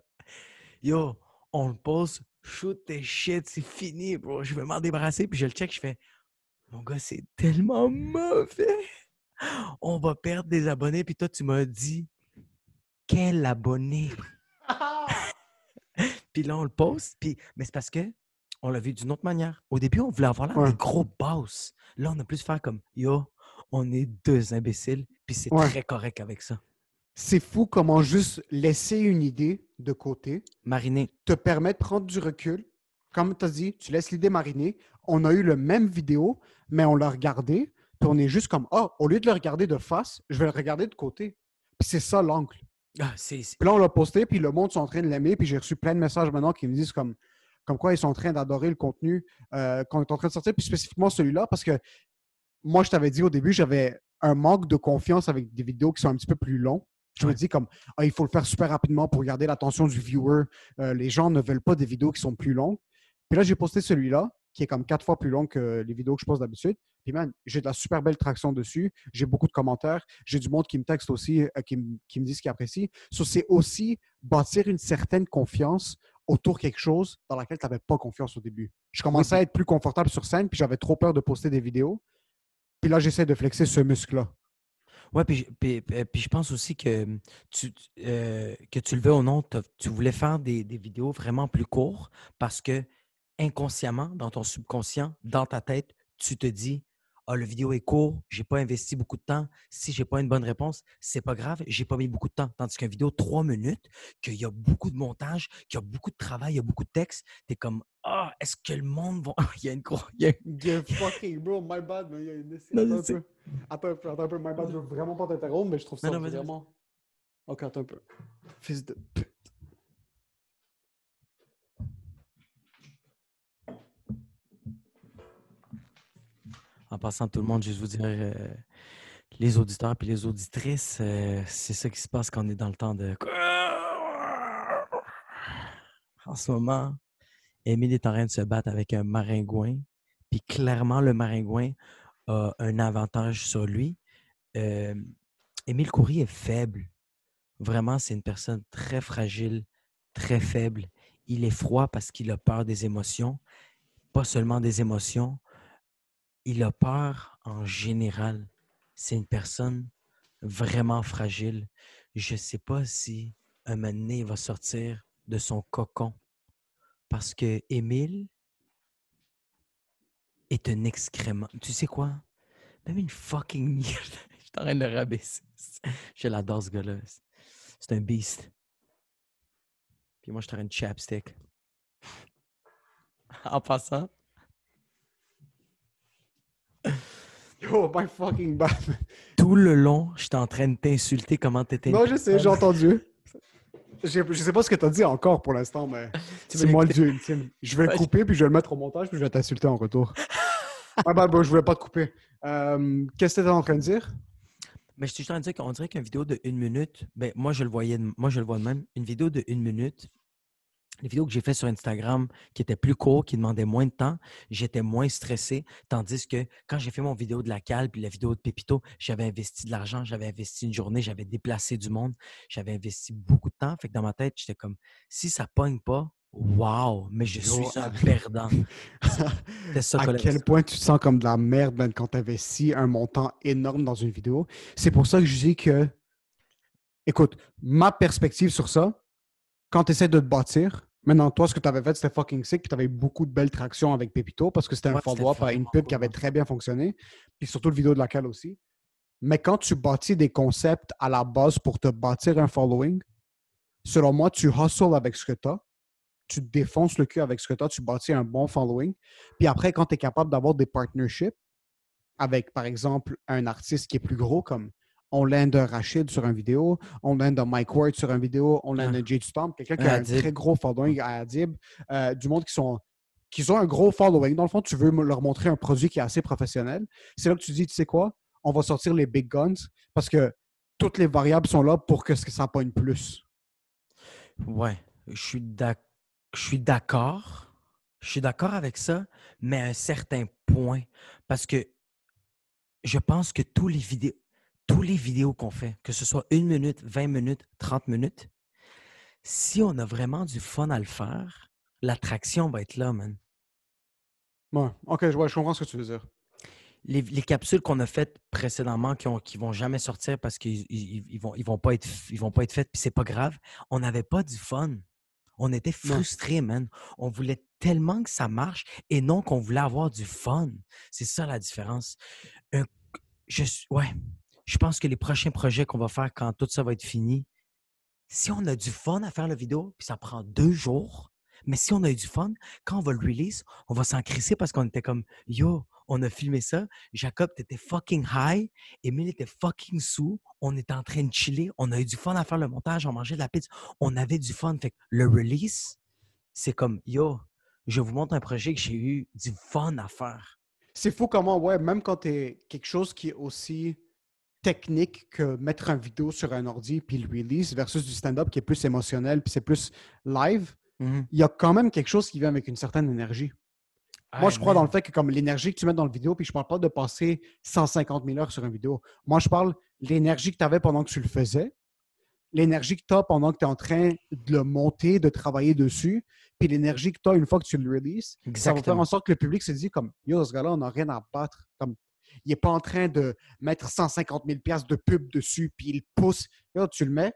[SPEAKER 3] Yo, on le pose, shoot tes shit, c'est fini, bro. Je vais m'en débarrasser. Puis je le check, je fais Mon gars, c'est tellement mauvais. On va perdre des abonnés. Puis toi, tu m'as dit Quel abonné Puis là, on le poste. Puis... Mais c'est parce que on l'a vu d'une autre manière. Au début, on voulait avoir là
[SPEAKER 2] Ouais.
[SPEAKER 3] des gros boss. Là, on a plus faire comme Yo, on est deux imbéciles. Puis c'est
[SPEAKER 2] Ouais.
[SPEAKER 3] très correct avec ça.
[SPEAKER 2] C'est fou comment juste laisser une idée de côté
[SPEAKER 3] Mariner.
[SPEAKER 2] te permet de prendre du recul. Comme tu as dit, tu laisses l'idée mariner. On a eu le même vidéo, mais on l'a regardé, puis on est juste comme, ah, au lieu de le regarder de face, je vais le regarder de côté. Puis c'est ça l'angle.
[SPEAKER 3] Ah,
[SPEAKER 2] Puis là, on l'a posté, puis le monde sont en train de l'aimer, puis j'ai reçu plein de messages maintenant qui me disent comme, comme quoi ils sont en train d'adorer le contenu euh, qu'on est en train de sortir, puis spécifiquement celui-là, parce que moi, je t'avais dit au début, j'avais un manque de confiance avec des vidéos qui sont un petit peu plus longs. Je me dis comme, ah, il faut le faire super rapidement pour garder l'attention du viewer. Euh, les gens ne veulent pas des vidéos qui sont plus longues. Puis là, j'ai posté celui-là, qui est comme quatre fois plus long que les vidéos que je poste d'habitude. Puis man, j'ai de la super belle traction dessus. J'ai beaucoup de commentaires. J'ai du monde qui me texte aussi, euh, qui, me- qui me dit ce qu'il apprécie. So, c'est aussi bâtir une certaine confiance autour de quelque chose dans laquelle tu n'avais pas confiance au début. Je commençais à être plus confortable sur scène, puis j'avais trop peur de poster des vidéos. Puis là, j'essaie de flexer ce muscle-là.
[SPEAKER 3] Puis, je- puis, je pense aussi que tu, euh, que tu le veux ou non, tu voulais faire des, des vidéos vraiment plus courtes parce que inconsciemment, dans ton subconscient, dans ta tête, tu te dis Ah, le vidéo est court, j'ai pas investi beaucoup de temps. Si j'ai pas une bonne réponse, c'est pas grave, j'ai pas mis beaucoup de temps. Tandis qu'une vidéo de trois minutes, qu'il y a beaucoup de montage, qu'il y a beaucoup de travail, il y a beaucoup de texte, tu es comme Ah, est-ce que le monde va. il y a une gros. il y a une-
[SPEAKER 2] Yeah, fucking bro, my bad, mais il y a une
[SPEAKER 3] Non,
[SPEAKER 2] attends un peu. Attends un peu, attends un peu, my bad, je veux vraiment pas t'interrompre, mais je trouve ça
[SPEAKER 3] Non, non,
[SPEAKER 2] vraiment. Ok, attends un peu. Fils de pute.
[SPEAKER 3] En passant, tout le monde, juste vous dire, euh, les auditeurs et les auditrices, euh, c'est ça qui se passe quand on est dans le temps de. En ce moment, Émile est en train de se battre avec un maringouin. Puis clairement, le maringouin a un avantage sur lui. Émile Coury est faible. Vraiment, c'est une personne très fragile, très faible. Il est froid parce qu'il a peur des émotions. Pas seulement des émotions, il a peur en général. C'est une personne vraiment fragile. Je ne sais pas si un moment va sortir de son cocon. Parce que Émile est un excrément. Tu sais quoi? Même une fucking. Je suis en train de le rabaisser. Je l'adore, ce gars-là. C'est un beast. Puis moi, je suis en de chapstick. En passant,
[SPEAKER 2] Yo, my fucking bad.
[SPEAKER 3] tout le long, j'étais en train de t'insulter comment t'étais.
[SPEAKER 2] Non, je sais, j'ai entendu. J'ai- Je sais pas ce que t'as dit encore pour l'instant, mais c'est moi le dieu ultime. Je vais le
[SPEAKER 3] je-
[SPEAKER 2] couper, puis je vais le mettre au montage, puis je vais t'insulter en retour. ah bah, bah, je voulais pas te couper. Euh, Qu'est-ce que t'étais en train de dire?
[SPEAKER 3] Mais je suis en train de dire qu'on dirait qu'une vidéo de une minute, ben, moi, je le voyais, moi, je le vois de même. Une vidéo de une minute, les vidéos que j'ai faites sur Instagram qui étaient plus courtes, qui demandaient moins de temps, j'étais moins stressé. Tandis que quand j'ai fait mon vidéo de la cale puis la vidéo de Pépito, j'avais investi de l'argent, j'avais investi une journée, j'avais déplacé du monde, j'avais investi beaucoup de temps. Fait que dans ma tête, j'étais comme, si ça pogne pas, Wow, mais je suis un perdant. C'est ça
[SPEAKER 2] à quel point tu te sens comme de la merde quand tu investis un montant énorme dans une vidéo? C'est pour ça que je dis que, écoute, ma perspective sur ça, quand tu essaies de te bâtir, maintenant, toi, ce que tu avais fait, c'était fucking sick, puis tu avais beaucoup de belles tractions avec Pepito parce que c'était un
[SPEAKER 3] Ouais,
[SPEAKER 2] follow-up à une pub qui avait très bien fonctionné, puis surtout le vidéo de laquelle aussi. Mais quand tu bâtis des concepts à la base pour te bâtir un following, selon moi, tu hustles avec ce que tu as, tu te défonces le cul avec ce que tu as, tu bâtis un bon following. Puis après, quand tu es capable d'avoir des partnerships avec, par exemple, un artiste qui est plus gros, comme on l'aide de Rachid sur une vidéo, on l'aide de Mike Ward sur une vidéo, on
[SPEAKER 3] Ouais.
[SPEAKER 2] de Jade Stomp, quelqu'un qui a un très gros following à Adib, euh, du monde qui sont qui ont un gros following. Dans le fond, tu veux leur montrer un produit qui est assez professionnel. C'est là que tu dis, tu sais quoi, on va sortir les big guns parce que toutes les variables sont là pour que ce que ça pogne plus.
[SPEAKER 3] Ouais, je suis d'accord. Je suis d'accord avec ça, mais à un certain point. Parce que je pense que tous les vidéos, tous les vidéos qu'on fait, que ce soit une minute, 20 minutes, 30 minutes, si on a vraiment du fun à le faire, l'attraction va être là, man.
[SPEAKER 2] Ouais, ok, je, comprends ce que tu veux dire.
[SPEAKER 3] Les, les capsules qu'on a faites précédemment qui, ont, qui vont jamais sortir parce qu'ils ils, ils vont, ils vont pas être, ils vont pas être faites, puis c'est pas grave, on n'avait pas du fun. On était
[SPEAKER 2] Non.
[SPEAKER 3] frustrés, man. On voulait tellement que ça marche et non qu'on voulait avoir du fun. C'est ça la différence. Un- je, ouais, je pense que les prochains projets qu'on va faire quand tout ça va être fini, si on a du fun à faire la vidéo, puis ça prend deux jours, mais si on a eu du fun, quand on va le release, on va s'en crisser parce qu'on était comme Yo, on a filmé ça. Jacob, t'étais fucking high. Emile était fucking sous. On était en train de chiller. On a eu du fun à faire le montage. On mangeait de la pizza. On avait du fun. Fait que le release, c'est comme Yo, je vous montre un projet que j'ai eu du fun à faire.
[SPEAKER 2] C'est fou comment, ouais, même quand tu es quelque chose qui est aussi technique que mettre un vidéo sur un ordi puis le release versus du stand-up qui est plus émotionnel puis c'est plus live,
[SPEAKER 3] Mhm.
[SPEAKER 2] il y a quand même quelque chose qui vient avec une certaine énergie. Moi,
[SPEAKER 3] Hey,
[SPEAKER 2] je crois dans le fait que comme l'énergie que tu mets dans le vidéo, puis je parle pas de passer 150 000 heures sur une vidéo. Moi, je parle de l'énergie que tu avais pendant que tu le faisais, l'énergie que tu as pendant que tu es en train de le monter, de travailler dessus, puis l'énergie que tu as une fois que tu le releases. Ça va faire
[SPEAKER 3] Exactement.
[SPEAKER 2] en sorte que le public se dit comme Yo, ce gars-là, on n'a rien à battre. Comme, il n'est pas en train de mettre 150 000 piastres de pub dessus, puis il pousse. Yo, tu le mets,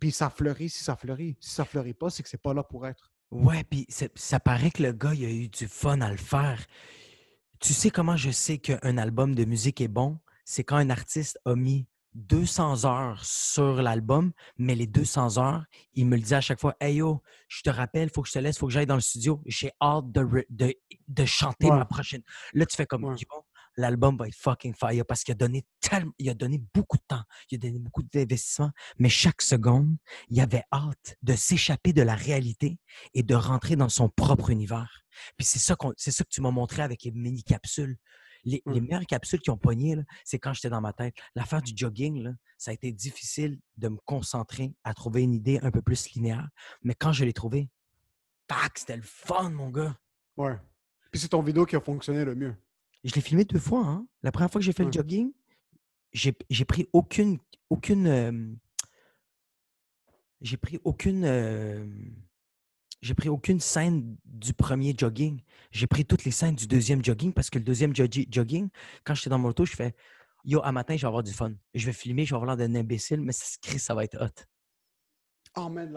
[SPEAKER 2] puis ça fleurit si ça fleurit. Si ça fleurit pas, c'est que c'est pas là pour être.
[SPEAKER 3] Ouais, puis ça paraît que le gars, il a eu du fun à le faire. Tu sais comment je sais qu'un album de musique est bon? C'est quand un artiste a mis 200 heures sur l'album, mais les 200 heures, il me le dit à chaque fois Hey yo, je te rappelle, faut que je te laisse, faut que j'aille dans le studio. J'ai hâte de, re- de, de chanter
[SPEAKER 2] Ouais.
[SPEAKER 3] ma prochaine. Là, tu fais comme
[SPEAKER 2] Ouais.
[SPEAKER 3] Yo, l'album va être fucking fire parce qu'il a donné tellement, il a donné beaucoup de temps, il a donné beaucoup d'investissement, mais chaque seconde, il avait hâte de s'échapper de la réalité et de rentrer dans son propre univers. Puis c'est ça, qu'on- c'est ça que tu m'as montré avec les mini-capsules. Les, les
[SPEAKER 2] Mm.
[SPEAKER 3] meilleures capsules qui ont pogné, là, c'est quand j'étais dans ma tête. L'affaire du jogging, là, ça a été difficile de me concentrer à trouver une idée un peu plus linéaire. Mais quand je l'ai trouvé, tac, c'était le fun, mon gars.
[SPEAKER 2] Ouais. Puis c'est ton vidéo qui a fonctionné le mieux.
[SPEAKER 3] Je l'ai filmé deux fois. Hein? La première fois que j'ai fait
[SPEAKER 2] Ouais.
[SPEAKER 3] le jogging, j'ai j'ai pris aucune. aucune euh, j'ai pris aucune. euh, j'ai pris aucune scène du premier jogging. J'ai pris toutes les scènes du deuxième jogging parce que le deuxième joggi- jogging, quand j'étais dans mon auto, je fais Yo, à matin, je vais avoir du fun. Je vais filmer, je vais avoir l'air d'un imbécile, mais ça, se crée, ça va être hot.
[SPEAKER 2] Oh man,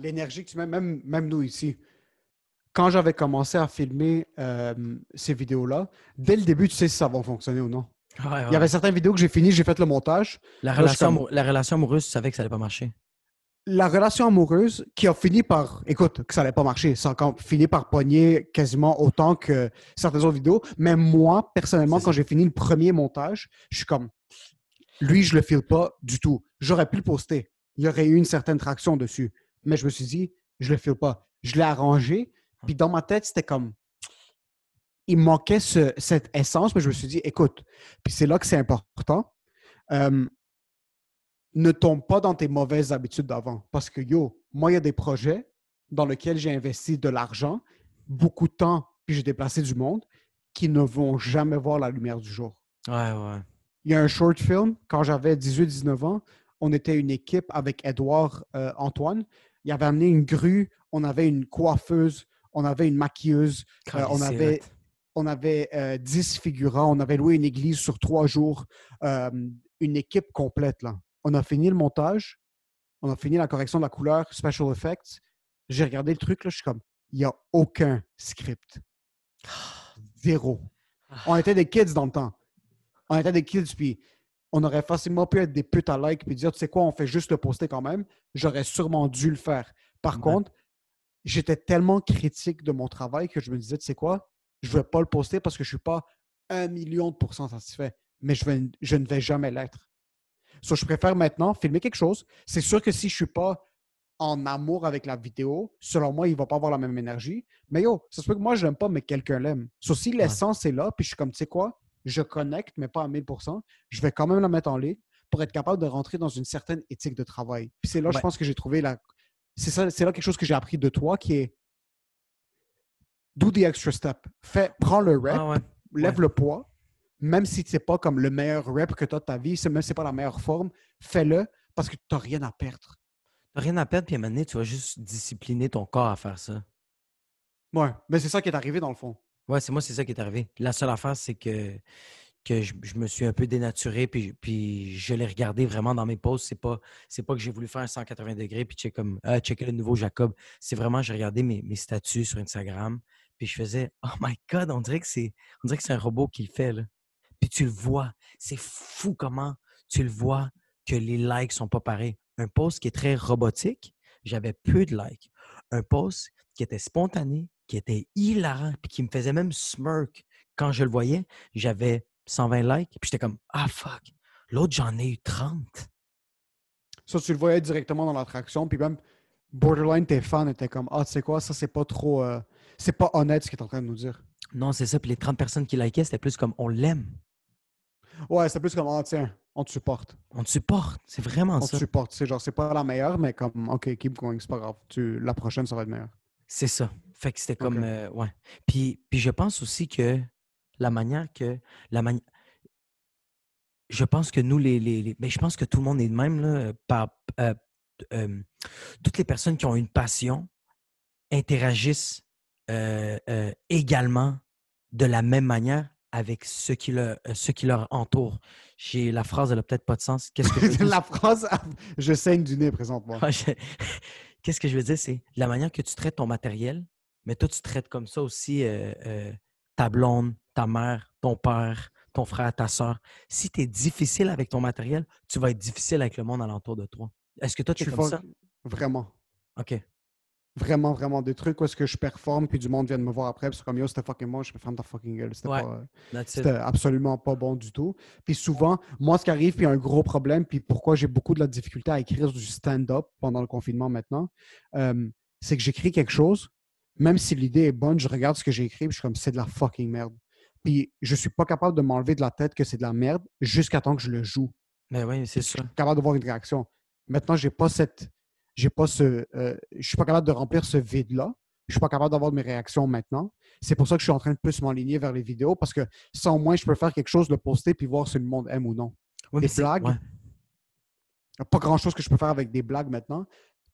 [SPEAKER 2] l'énergie que tu mets, même, même nous ici. Quand j'avais commencé à filmer euh, ces vidéos-là, dès le début, tu sais si ça va fonctionner ou non.
[SPEAKER 3] Ouais,
[SPEAKER 2] Il y avait certaines vidéos que j'ai finies, j'ai fait le montage.
[SPEAKER 3] la, relation
[SPEAKER 2] comme-
[SPEAKER 3] la relation amoureuse, tu savais que ça allait pas marcher.
[SPEAKER 2] La relation amoureuse qui a fini par, écoute, que ça n'allait pas marcher, ça a fini par pogner quasiment autant que certaines autres vidéos. Mais moi, personnellement, quand j'ai fini le premier montage, je suis comme, lui, je le file pas du tout. J'aurais pu le poster. Il y aurait eu une certaine traction dessus. Mais je me suis dit, je le file pas. Je l'ai arrangé. Puis dans ma tête, c'était comme, il manquait ce- cette essence, mais je me suis dit, écoute, puis c'est là que c'est important. Euh, ne tombe pas dans tes mauvaises habitudes d'avant. Parce que, yo, moi, il y a des projets dans lesquels j'ai investi de l'argent, beaucoup de temps, puis j'ai déplacé du monde, qui ne vont jamais voir la lumière du jour.
[SPEAKER 3] Ouais, ouais.
[SPEAKER 2] Il y a un short film, quand j'avais 18-19 ans, on était une équipe avec Edouard euh, Antoine. Il avait amené une grue, on avait une coiffeuse, on avait une maquilleuse, euh, on avait, on avait euh, 10 figurants, on avait loué une église sur trois jours, euh, une équipe complète. Là. On a fini le montage, on a fini la correction de la couleur, special effects. J'ai regardé le truc, là, je suis comme, il n'y a aucun script. Zéro. On était des kids dans le temps. On était des kids, puis on aurait facilement pu être des putes à like puis dire, tu sais quoi, on fait juste le poster quand même. J'aurais sûrement dû le faire. Par
[SPEAKER 3] Ouais.
[SPEAKER 2] contre, j'étais tellement critique de mon travail que je me disais, tu sais quoi, je ne vais pas le poster parce que je ne suis pas un million de pourcents satisfait. Mais je, vais- je ne vais jamais l'être. So, je préfère maintenant filmer quelque chose. C'est sûr que si je ne suis pas en amour avec la vidéo, selon moi, il ne va pas avoir la même énergie. Mais yo, ça se peut que moi, je l'aime pas, mais quelqu'un l'aime. So, si l'essence est là, puis je suis comme, tu sais quoi, je connecte, mais pas à 1000%, je vais quand même la mettre en ligne pour être capable de rentrer dans une certaine éthique de travail. Puis c'est là, je
[SPEAKER 3] Ouais.
[SPEAKER 2] pense que j'ai trouvé la. C'est ça, c'est là quelque chose que j'ai appris de toi qui est. Do the extra step. Fais, prends le rep,
[SPEAKER 3] Ah ouais.
[SPEAKER 2] lève
[SPEAKER 3] ouais.
[SPEAKER 2] le poids, même si c'est pas comme le meilleur rep que tu as de ta vie, même si c'est pas la meilleure forme, fais-le parce que tu n'as rien à perdre.
[SPEAKER 3] T'as rien à perdre, puis à un moment donné, tu vas juste discipliner ton corps à faire ça.
[SPEAKER 2] Ouais, mais c'est ça qui est arrivé dans le fond.
[SPEAKER 3] Ouais, c'est moi, c'est ça qui est arrivé. La seule affaire, c'est que, que je, je me suis un peu dénaturé, puis, puis je l'ai regardé vraiment dans mes posts. C'est pas, pas que j'ai voulu faire un 180 degrés, puis checker comme, ah, checker le nouveau Jacob. C'est vraiment, j'ai regardé mes, mes statuts sur Instagram, puis je faisais, oh my God, on dirait que c'est, on dirait que c'est un robot qui le fait, là. Puis tu le vois. C'est fou comment tu le vois que les likes sont pas pareils. Un post qui est très robotique, j'avais peu de likes. Un post qui était spontané, qui était hilarant, puis qui me faisait même smirk quand je le voyais, j'avais 120 likes, puis j'étais comme Ah fuck! L'autre, j'en ai eu 30.
[SPEAKER 2] Ça, tu le voyais directement dans l'attraction, puis même borderline, tes fans étaient comme Ah, tu sais quoi, ça, c'est pas trop. euh, c'est pas honnête ce qu'il est en train de nous dire.
[SPEAKER 3] Non, c'est ça. Puis les 30 personnes qui likaient, c'était plus comme on l'aime.
[SPEAKER 2] Ouais, c'est plus comme Ah, tiens, on te supporte.
[SPEAKER 3] On te supporte. C'est vraiment
[SPEAKER 2] On te
[SPEAKER 3] ça.
[SPEAKER 2] supporte. C'est genre, c'est pas la meilleure, mais comme OK, keep going, c'est pas grave. Tu, la prochaine, ça va être meilleur.
[SPEAKER 3] C'est ça. Fait que c'était comme. Euh, ouais. Puis, puis je pense aussi que la manière que. La mani- Je pense que nous, les. les, les- ben, je pense que tout le monde est de même, là. Par, euh, euh, toutes les personnes qui ont une passion interagissent euh, euh, également de la même manière avec ceux qui, leur, euh, ceux qui leur entourent. J'ai la phrase, elle n'a peut-être pas de sens. Qu'est-ce que je veux dire?
[SPEAKER 2] la phrase, je saigne du nez présentement.
[SPEAKER 3] Je- Qu'est-ce que je veux dire, c'est la manière que tu traites ton matériel, mais toi, tu traites comme ça aussi euh, euh, ta blonde, ta mère, ton père, ton frère, ta soeur. Si tu es difficile avec ton matériel, tu vas être difficile avec le monde alentour de toi. Est-ce que toi, tu es comme ça?
[SPEAKER 2] Vraiment.
[SPEAKER 3] OK.
[SPEAKER 2] Vraiment, vraiment. Des trucs où est-ce que je performe, puis du monde vient de me voir après, puis c'est comme yo, c'était fucking moi, je me ferme ta fucking gueule.
[SPEAKER 3] Ouais.
[SPEAKER 2] C'était absolument pas bon du tout. Puis souvent, moi, ce qui arrive, puis un gros problème, puis pourquoi j'ai beaucoup de la difficulté à écrire du stand-up pendant le confinement maintenant, euh, c'est que j'écris quelque chose, même si l'idée est bonne, je regarde ce que j'ai écrit, puis je suis comme, c'est de la fucking merde. Puis je suis pas capable de m'enlever de la tête que c'est de la merde jusqu'à temps que je le joue.
[SPEAKER 3] Mais oui, c'est
[SPEAKER 2] Je suis
[SPEAKER 3] ça.
[SPEAKER 2] capable de voir une réaction. Maintenant, j'ai pas cette. J'ai pas ce. euh, je suis pas capable de remplir ce vide-là. Je suis pas capable d'avoir mes réactions maintenant. C'est pour ça que je suis en train de plus m'aligner vers les vidéos parce que ça, au moins, je peux faire quelque chose, le poster puis voir si le monde aime ou non.
[SPEAKER 3] Oui,
[SPEAKER 2] Des blagues.
[SPEAKER 3] ouais.
[SPEAKER 2] Il n'y a pas grand-chose que je peux faire avec des blagues maintenant.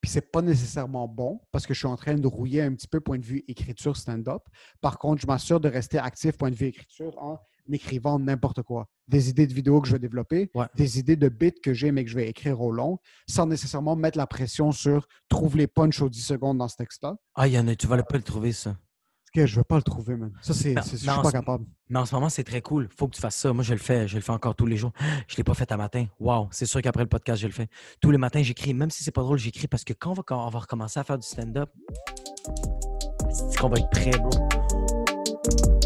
[SPEAKER 2] Puis c'est pas nécessairement bon parce que je suis en train de rouiller un petit peu point de vue écriture stand-up. Par contre, je m'assure de rester actif point de vue écriture en écrivant n'importe quoi. Des idées de vidéos que je vais développer,
[SPEAKER 3] Ouais.
[SPEAKER 2] des idées de bits que j'ai mais que je vais écrire au long, sans nécessairement mettre la pression sur trouve les punchs aux 10 secondes dans ce texte-là.
[SPEAKER 3] Ah, il y en a, tu vas pas le trouver, ça.
[SPEAKER 2] Que je ne vais pas le trouver, man. Ça, c'est, je suis pas capable.
[SPEAKER 3] Mais en ce moment, c'est très cool. Faut que tu fasses ça. Moi, je le fais. Je le fais encore tous les jours. Je ne l'ai pas fait à matin. Wow. C'est sûr qu'après le podcast, je le fais. Tous les matins, j'écris. Même si c'est pas drôle, j'écris parce que quand on va, quand on va recommencer à faire du stand-up, c'est qu'on va être prêt, bro.